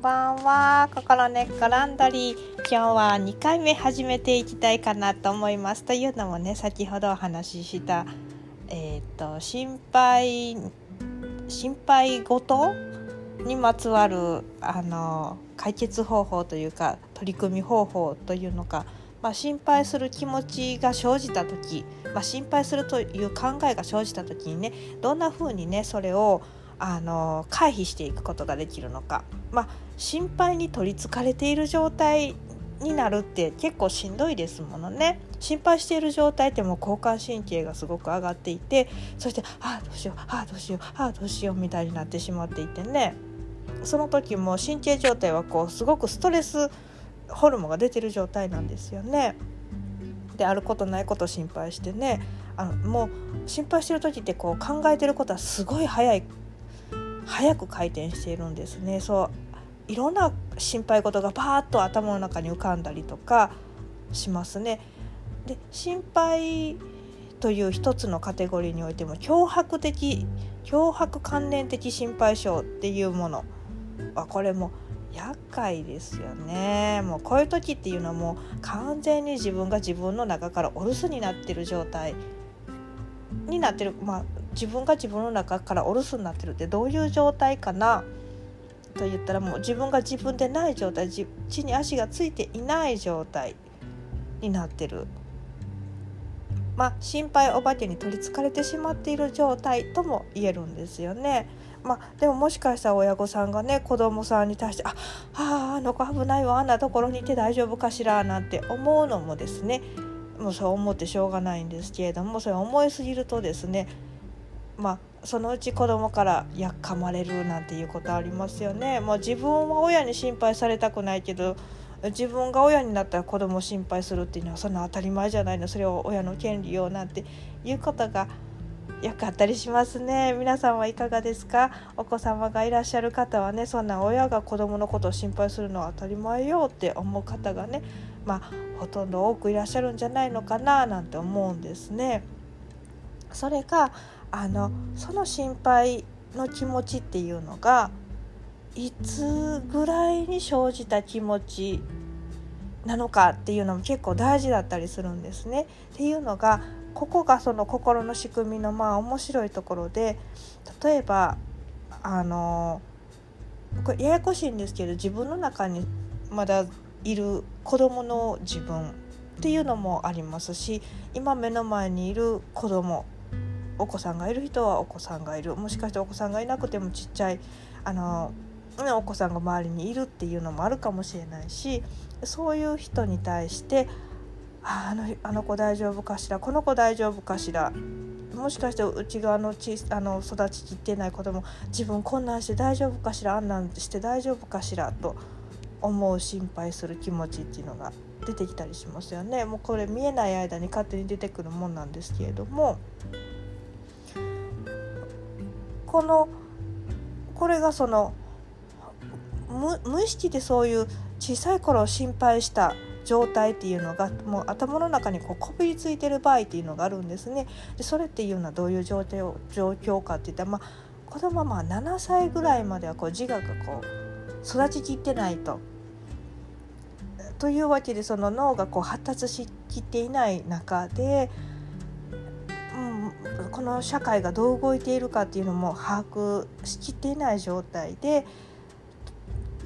んばんは。心根っこランドリー今日は2回目始めていきたいかなと思います。というのもね先ほどお話ししたえ、ー、と心配心配事にまつわるあの解決方法というか取り組み方法というのか、まあ、心配する気持ちが生じた時、まあ、心配するという考えが生じた時にねどんな風にねそれをあの回避していくことができるのか、まあ、心配に取りつかれている状態になるって結構しんどいですものね。心配している状態ってもう交感神経がすごく上がっていてそして「ああどうしようああどうしようああどうしよう」みたいになってしまっていてね。その時も神経状態はこうすごくストレスホルモンが出てる状態なんですよね。であることないこと心配してねあのもう心配してる時ってこう考えてることはすごい早い早く回転しているんですね。そういろんな心配事がバーッと頭の中に浮かんだりとかしますね。で心配という一つのカテゴリーにおいても脅迫的脅迫関連的心配性っていうものはこれも厄介ですよねもうこういう時っていうのはもう完全に自分が自分の中からお留守になってる状態になってるまあ自分が自分の中からお留守になってるってどういう状態かなと言ったらもう自分が自分でない状態地に足がついていない状態になってる。まあ、心配お化けに取りつかれてしまっている状態とも言えるんですよね。まあ、でももしかしたら親御さんがね子供さんに対して「あああの子危ないわあんなところにいて大丈夫かしら」なんて思うのもですねもうそう思ってしょうがないんですけれどもそれ思いすぎるとですねまあ、そのうち子供からやっかまれるなんていうことありますよね。もう自分は親に心配されたくないけど自分が親になったら子供を心配するっていうのはそんな当たり前じゃないのそれを親の権利よなんていうことがよくあったりしますね皆さんはいかがですか？お子様がいらっしゃる方はねそんな親が子供のことを心配するのは当たり前よって思う方がねまあほとんど多くいらっしゃるんじゃないのかななんて思うんですね。それがあのその心配の気持ちっていうのがいつぐらいに生じた気持ちなのかっていうのも結構大事だったりするんですね。っていうのがここがその心の仕組みのまあ面白いところで例えばあのこれややこしいんですけど自分の中にまだいる子供の自分っていうのもありますし今目の前にいる子供お子さんがいる人はお子さんがいる。もしかしてお子さんがいなくてもちっちゃいあのお子さんが周りにいるっていうのもあるかもしれないしそういう人に対してあのあの子大丈夫かしら？この子大丈夫かしら？もしかして内側のちあの育ちきってない子供自分困難して大丈夫かしら？あんなんして大丈夫かしら？と思う心配する気持ちっていうのが出てきたりしますよね。もうこれ見えない間に勝手に出てくるもんなんですけれども。このこれがその無意識でそういう小さい頃心配した状態っていうのがもう頭の中にこうこびりついてる場合っていうのがあるんですね。でそれっていうのはどういう状況状況かっていったら、まあ、子供はま7歳ぐらいまではこう自我がこう育ちきってないと。というわけでその脳がこう発達しきっていない中でこの社会がどう動いているかっていうのも把握しきっていない状態で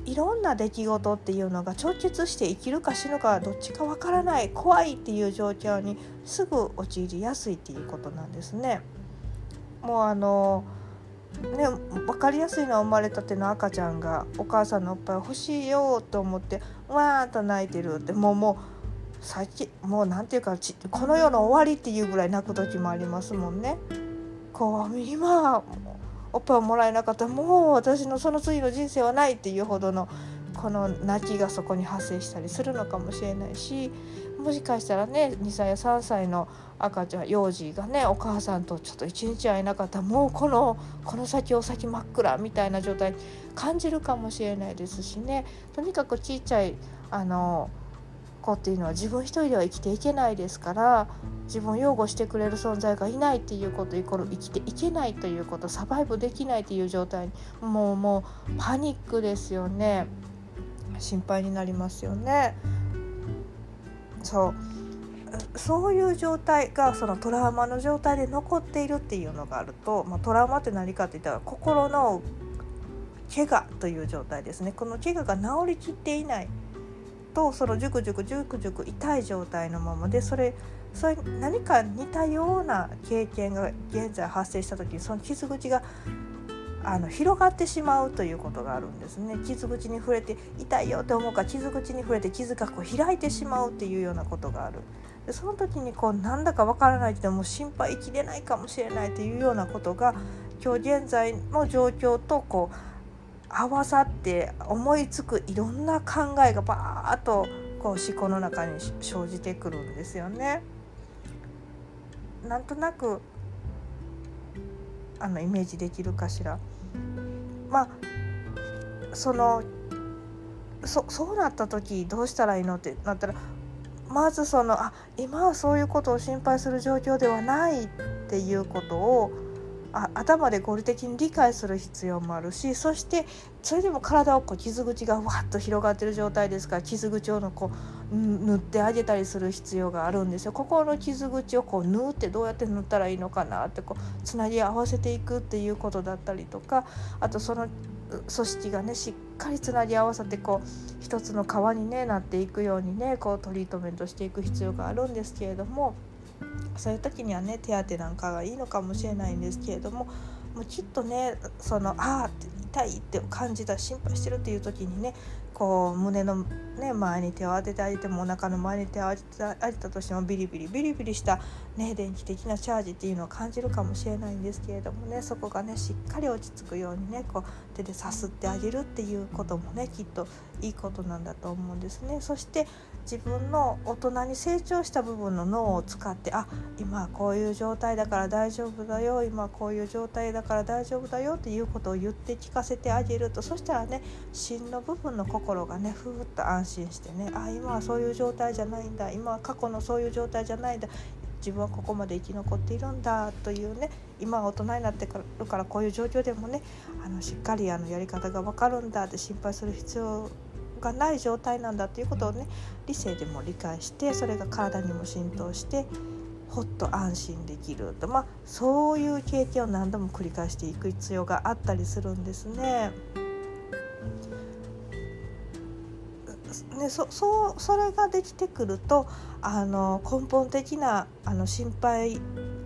いろんな出来事っていうのが直結して生きるか死ぬかどっちかわからない怖いっていう状況にすぐ陥りやすいっていうことなんですね。もうあのね、分かりやすいのは生まれたての赤ちゃんがお母さんのおっぱい欲しいよと思ってわーっと泣いてるってもうもう最近もう何て言うかこの世の終わりっていうぐらい泣く時もありますもんね。こう今おっぱいをもらえなかったらもう私のその次の人生はないっていうほどのこの泣きがそこに発生したりするのかもしれないしもしかしたらね2歳や3歳の赤ちゃん幼児がねお母さんとちょっと一日会えなかったらもうこのこの先お先真っ暗みたいな状態感じるかもしれないですしねとにかくちっちゃいあの子っていうのは自分一人では生きていけないですから自分を擁護してくれる存在がいないっていうことイコール生きていけないということサバイブできないという状態にもうもうパニックですよね。心配になりますよね。そうそういう状態がそのトラウマの状態で残っているっていうのがあると、まあ、トラウマって何かって言ったら心の怪我という状態ですねこの怪我が治りきっていないとそのジュクジュクジュクジュク痛い状態のままでそれそれ何か似たような経験が現在発生した時にその傷口があの広がってしまうということがあるんですね。傷口に触れて痛いよって思うから傷口に触れて傷がこう開いてしまうっていうようなことがある。でその時にこうなんだかわからないけども心配生きれないかもしれないというようなことが今日現在の状況とこう合わさって思いつくいろんな考えがバーッとこう思考の中に生じてくるんですよね。なんとなくあのイメージできるかしら。まあそのそそうなった時どうしたらいいのってなったらまずそのあ今はそういうことを心配する状況ではないっていうことをあ頭で合理的に理解する必要もあるしそしてそれでも体をこう傷口がわっと広がってる状態ですから傷口をのこう塗ってあげたりする必要があるんですよ。心の傷口をこう縫ってどうやって塗ったらいいのかなってこうつなぎ合わせていくっていうことだったりとかあとその組織がねしっかりつなぎ合わさってこう一つの皮に、ね、なっていくようにねこうトリートメントしていく必要があるんですけれども。そういう時にはね手当なんかがいいのかもしれないんですけれどももうきっとねそのああ痛いって感じた心配してるっていう時にねこう胸の、ね、前に手を当ててあげてもお腹の前に手を当ててあげたとしてもビリビリビリビリした、ね、電気的なチャージっていうのを感じるかもしれないんですけれどもねそこがねしっかり落ち着くようにねこう手でさすってあげるっていうこともねきっといいことなんだと思うんですね。そして自分の大人に成長した部分の脳を使ってあ今はこういう状態だから大丈夫だよ今こういう状態だから大丈夫だよっていうことを言って聞かせてあげるとそしたらね芯の部分の心心がねふーっと安心してねあ今はそういう状態じゃないんだ今は過去のそういう状態じゃないんだ自分はここまで生き残っているんだというね今は大人になってくるからこういう状況でもねあのしっかりあのやり方が分かるんだって心配する必要がない状態なんだっていうことをね理性でも理解してそれが体にも浸透してほっと安心できるとまあそういう経験を何度も繰り返していく必要があったりするんですね。ね、そそうそれができてくるとあの根本的なあの心配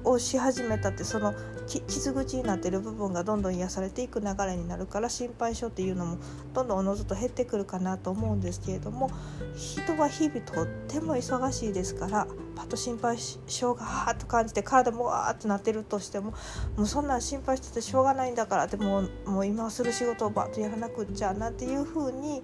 をし始めたってその傷口になってる部分がどんどん癒されていく流れになるから心配性っていうのもどんどんおのずと減ってくるかなと思うんですけれども人は日々とっても忙しいですからパッと心配性がはーっと感じて体もわーっとなってるとしてももうそんなん心配しててしょうがないんだからでももう今する仕事をバッとやらなくっちゃなんていう風に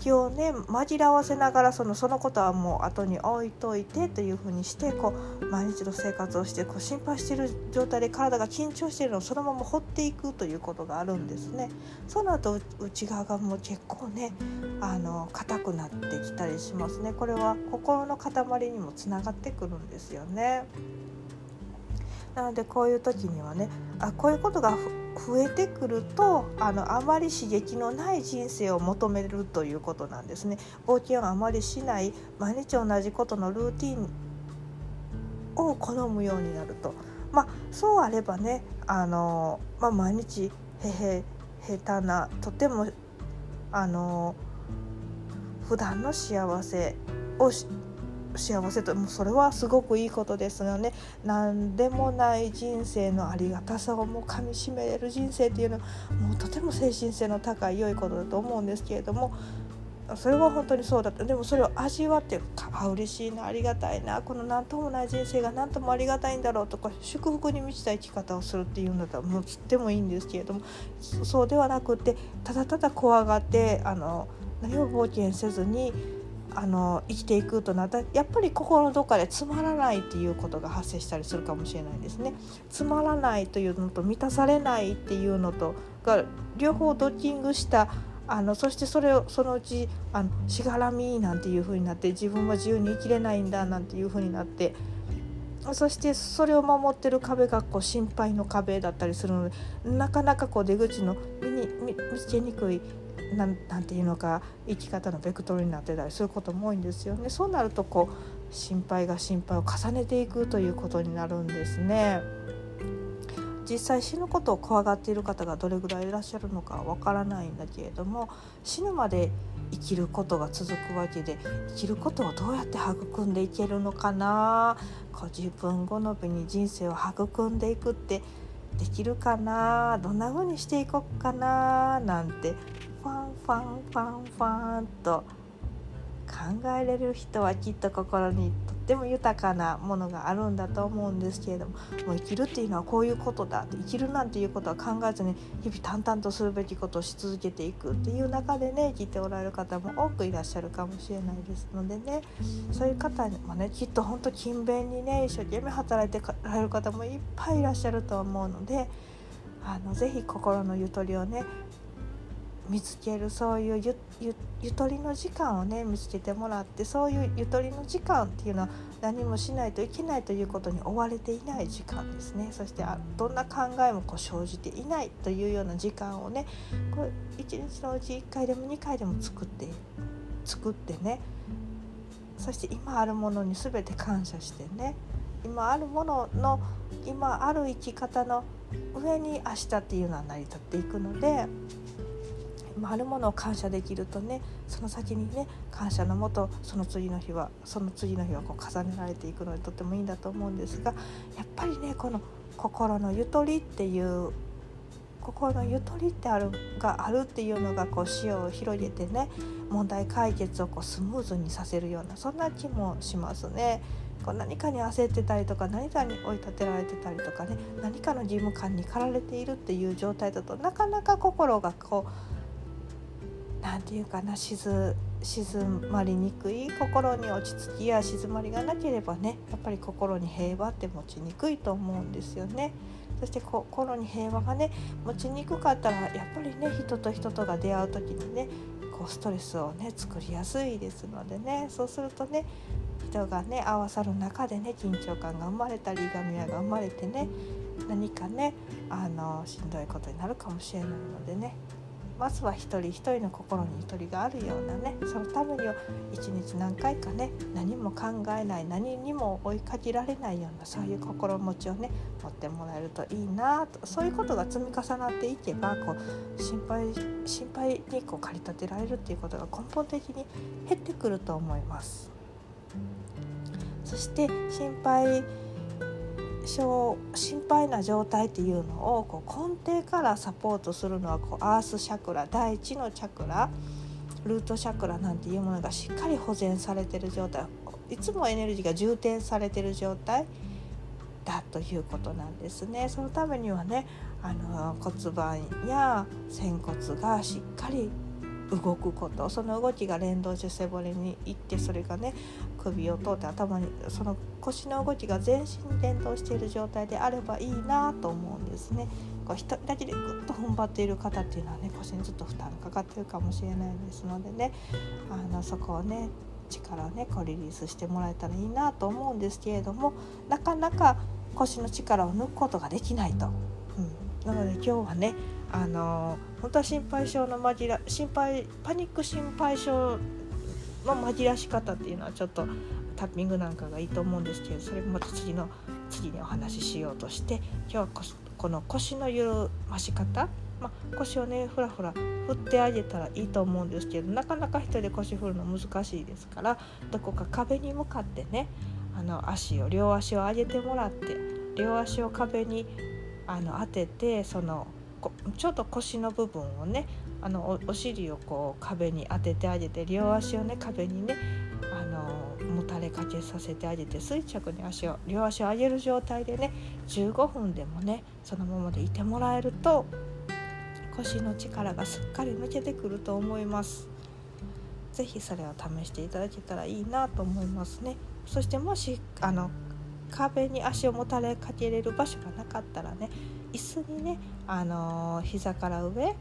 気をね紛らわせながらそのそのことはもう後に置いといてというふうにしてこう毎日の生活をしてこう心配している状態で体が緊張しているのをそのまま放っていくということがあるんですね。その後内側がもう結構ねあの硬くなってきたりしますね。これは心の塊にもつながってくるんですよね。なのでこういう時にはねあこういうことが増えてくるとあのあまり刺激のない人生を求めるということなんですね。冒険をあまりしない毎日同じことのルーティンを好むようになると。まあ、そうあればねあの、まあ、毎日へへ下手なとてもあの普段の幸せを幸せともうそれはすごくいいことですよね何でもない人生のありがたさをもうかみしめる人生っていうのはもうとても精神性の高い良いことだと思うんですけれどもそれは本当にそうだった。でもそれを味わってあ嬉しいなありがたいなこの何ともない人生が何ともありがたいんだろうとか祝福に満ちた生き方をするっていうんだったらもうとってもいいんですけれどもそうではなくてただただ怖がってあの何も冒険せずにあの生きていくとなったらやっぱり心のどっかでつまらないっていうことが発生したりするかもしれないですね。つまらないというのと満たされないっていうのとが両方ドッキングしたあのそしてそれをそのうちあのしがらみなんていう風になって自分は自由に生きれないんだなんていう風になってそしてそれを守ってる壁がこう心配の壁だったりするのでなかなかこう出口の見に見つけにくいなんなんていうのか生き方のベクトルになってたりすることも多いんですよね。そうなるとこう心配が心配を重ねていくということになるんですね。実際死ぬことを怖がっている方がどれぐらいいらっしゃるのかわからないんだけれども死ぬまで生きることが続くわけで生きることをどうやって育んでいけるのかな？こう自分好みに人生を育んでいくってできるかな？どんな風にしていこうかな？なんてファンファンファンと考えれる人はきっと心にとっても豊かなものがあるんだと思うんですけれどももう生きるっていうのはこういうことだって生きるなんていうことは考えずに日々淡々とするべきことをし続けていくっていう中でね生きておられる方も多くいらっしゃるかもしれないです。のでねそういう方にもねきっと本当勤勉にね一生懸命働いてられる方もいっぱいいらっしゃると思うのであのぜひ心のゆとりをね見つけるそういうゆゆゆとりの時間をね見つけてもらってそういうゆとりの時間っていうのは何もしないといけないということに追われていない時間ですね。そしてあどんな考えもこう生じていないというような時間をねこれ1日のうち1回でも2回でも作って作ってね。そして今あるものに全て感謝してね。今あるものの今ある生き方の上に明日っていうのは成り立っていくのであるものを感謝できるとねその先にね感謝のもとその次の日はその次の日はこう重ねられていくのでとってもいいんだと思うんですがやっぱりねこの心のゆとりっていう心のゆとりってあるがあるっていうのがこう視野を広げてね問題解決をこうスムーズにさせるようなそんな気もしますね。こう何かに焦ってたりとか何かに追い立てられてたりとかね何かの義務感に駆られているっていう状態だとなかなか心がこう何て言うかな静まりにくい心に落ち着きや静まりがなければねやっぱり心に平和って持ちにくいと思うんですよね。そして心に平和がね持ちにくかったらやっぱりね人と人とが出会う時にねこうストレスをね作りやすいですのでねそうするとね人がね合わさる中でね緊張感が生まれたりいがみ合いが生まれてね何かねあのしんどいことになるかもしれないのでねまずは一人一人の心にゆとりがあるようなねそのためには一日何回かね何も考えない何にも追いかけられないようなそういう心持ちをね持ってもらえるといいなとそういうことが積み重なっていけばこう心配心配にこう駆り立てられるっていうことが根本的に減ってくると思います。そして心配心配な状態っていうのをこう根底からサポートするのはこうアースチャクラ第一のチャクラルートチャクラなんていうものがしっかり保全されてる状態いつもエネルギーが充填されてる状態だということなんですね。そのためにはねあの骨盤や仙骨がしっかり動くことその動きが連動して背骨に行ってそれがね首を通って頭にその腰の動きが全身に連動している状態であればいいなと思うんですね。こう人だけでぐっと踏ん張っている方っていうのはね腰にずっと負担かかってるかもしれないですのでねあのそこをね力をねこうリリースしてもらえたらいいなと思うんですけれどもなかなか腰の力を抜くことができないと。うん、なので今日はねあの本当は心配性の紛ら心配パニック心配性の紛らし方っていうのはちょっとタッピングなんかがいいと思うんですけどそれもまた次の次にお話ししようとして今日はこの腰の緩まし方、まあ、腰をねふらふら振ってあげたらいいと思うんですけどなかなか一人で腰振るの難しいですからどこか壁に向かってねあの足を両足を上げてもらって両足を壁にあの当ててそのちょっと腰の部分をねあのお尻をこう壁に当ててあげて両足をね壁にねあのもたれかけさせてあげて垂直に足を両足を上げる状態でね15分でもねそのままでいてもらえると腰の力がすっかり抜けてくると思います。是非それを試していただけたらいいなと思いますね。そしてもしあの壁に足をもたれかけれる場所がなかったらね椅子にね、あの、膝から上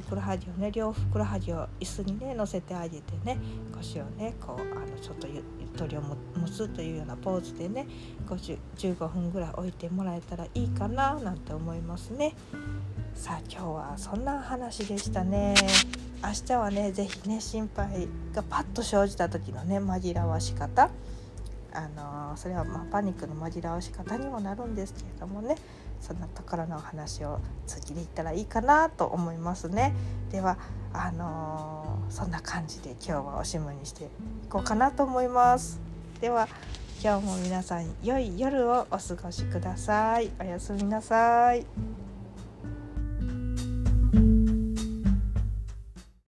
ふくらはぎをね両ふくらはぎを椅子にね乗せてあげてね腰をねこうあのちょっとゆとりを持つというようなポーズでね15分ぐらい置いてもらえたらいいかななんて思いますね。さあ今日はそんな話でしたね。明日はね是非ね心配がパッと生じた時のね紛らわし方。あの、それはまパニックの紛らわし方にもなるんですけれどもね。そんなところのお話を次でいったらいいかなと思いますね。ではあのー、そんな感じで今日はおしまいにしていこうかなと思います。では今日も皆さん良い夜をお過ごしください。おやすみなさい。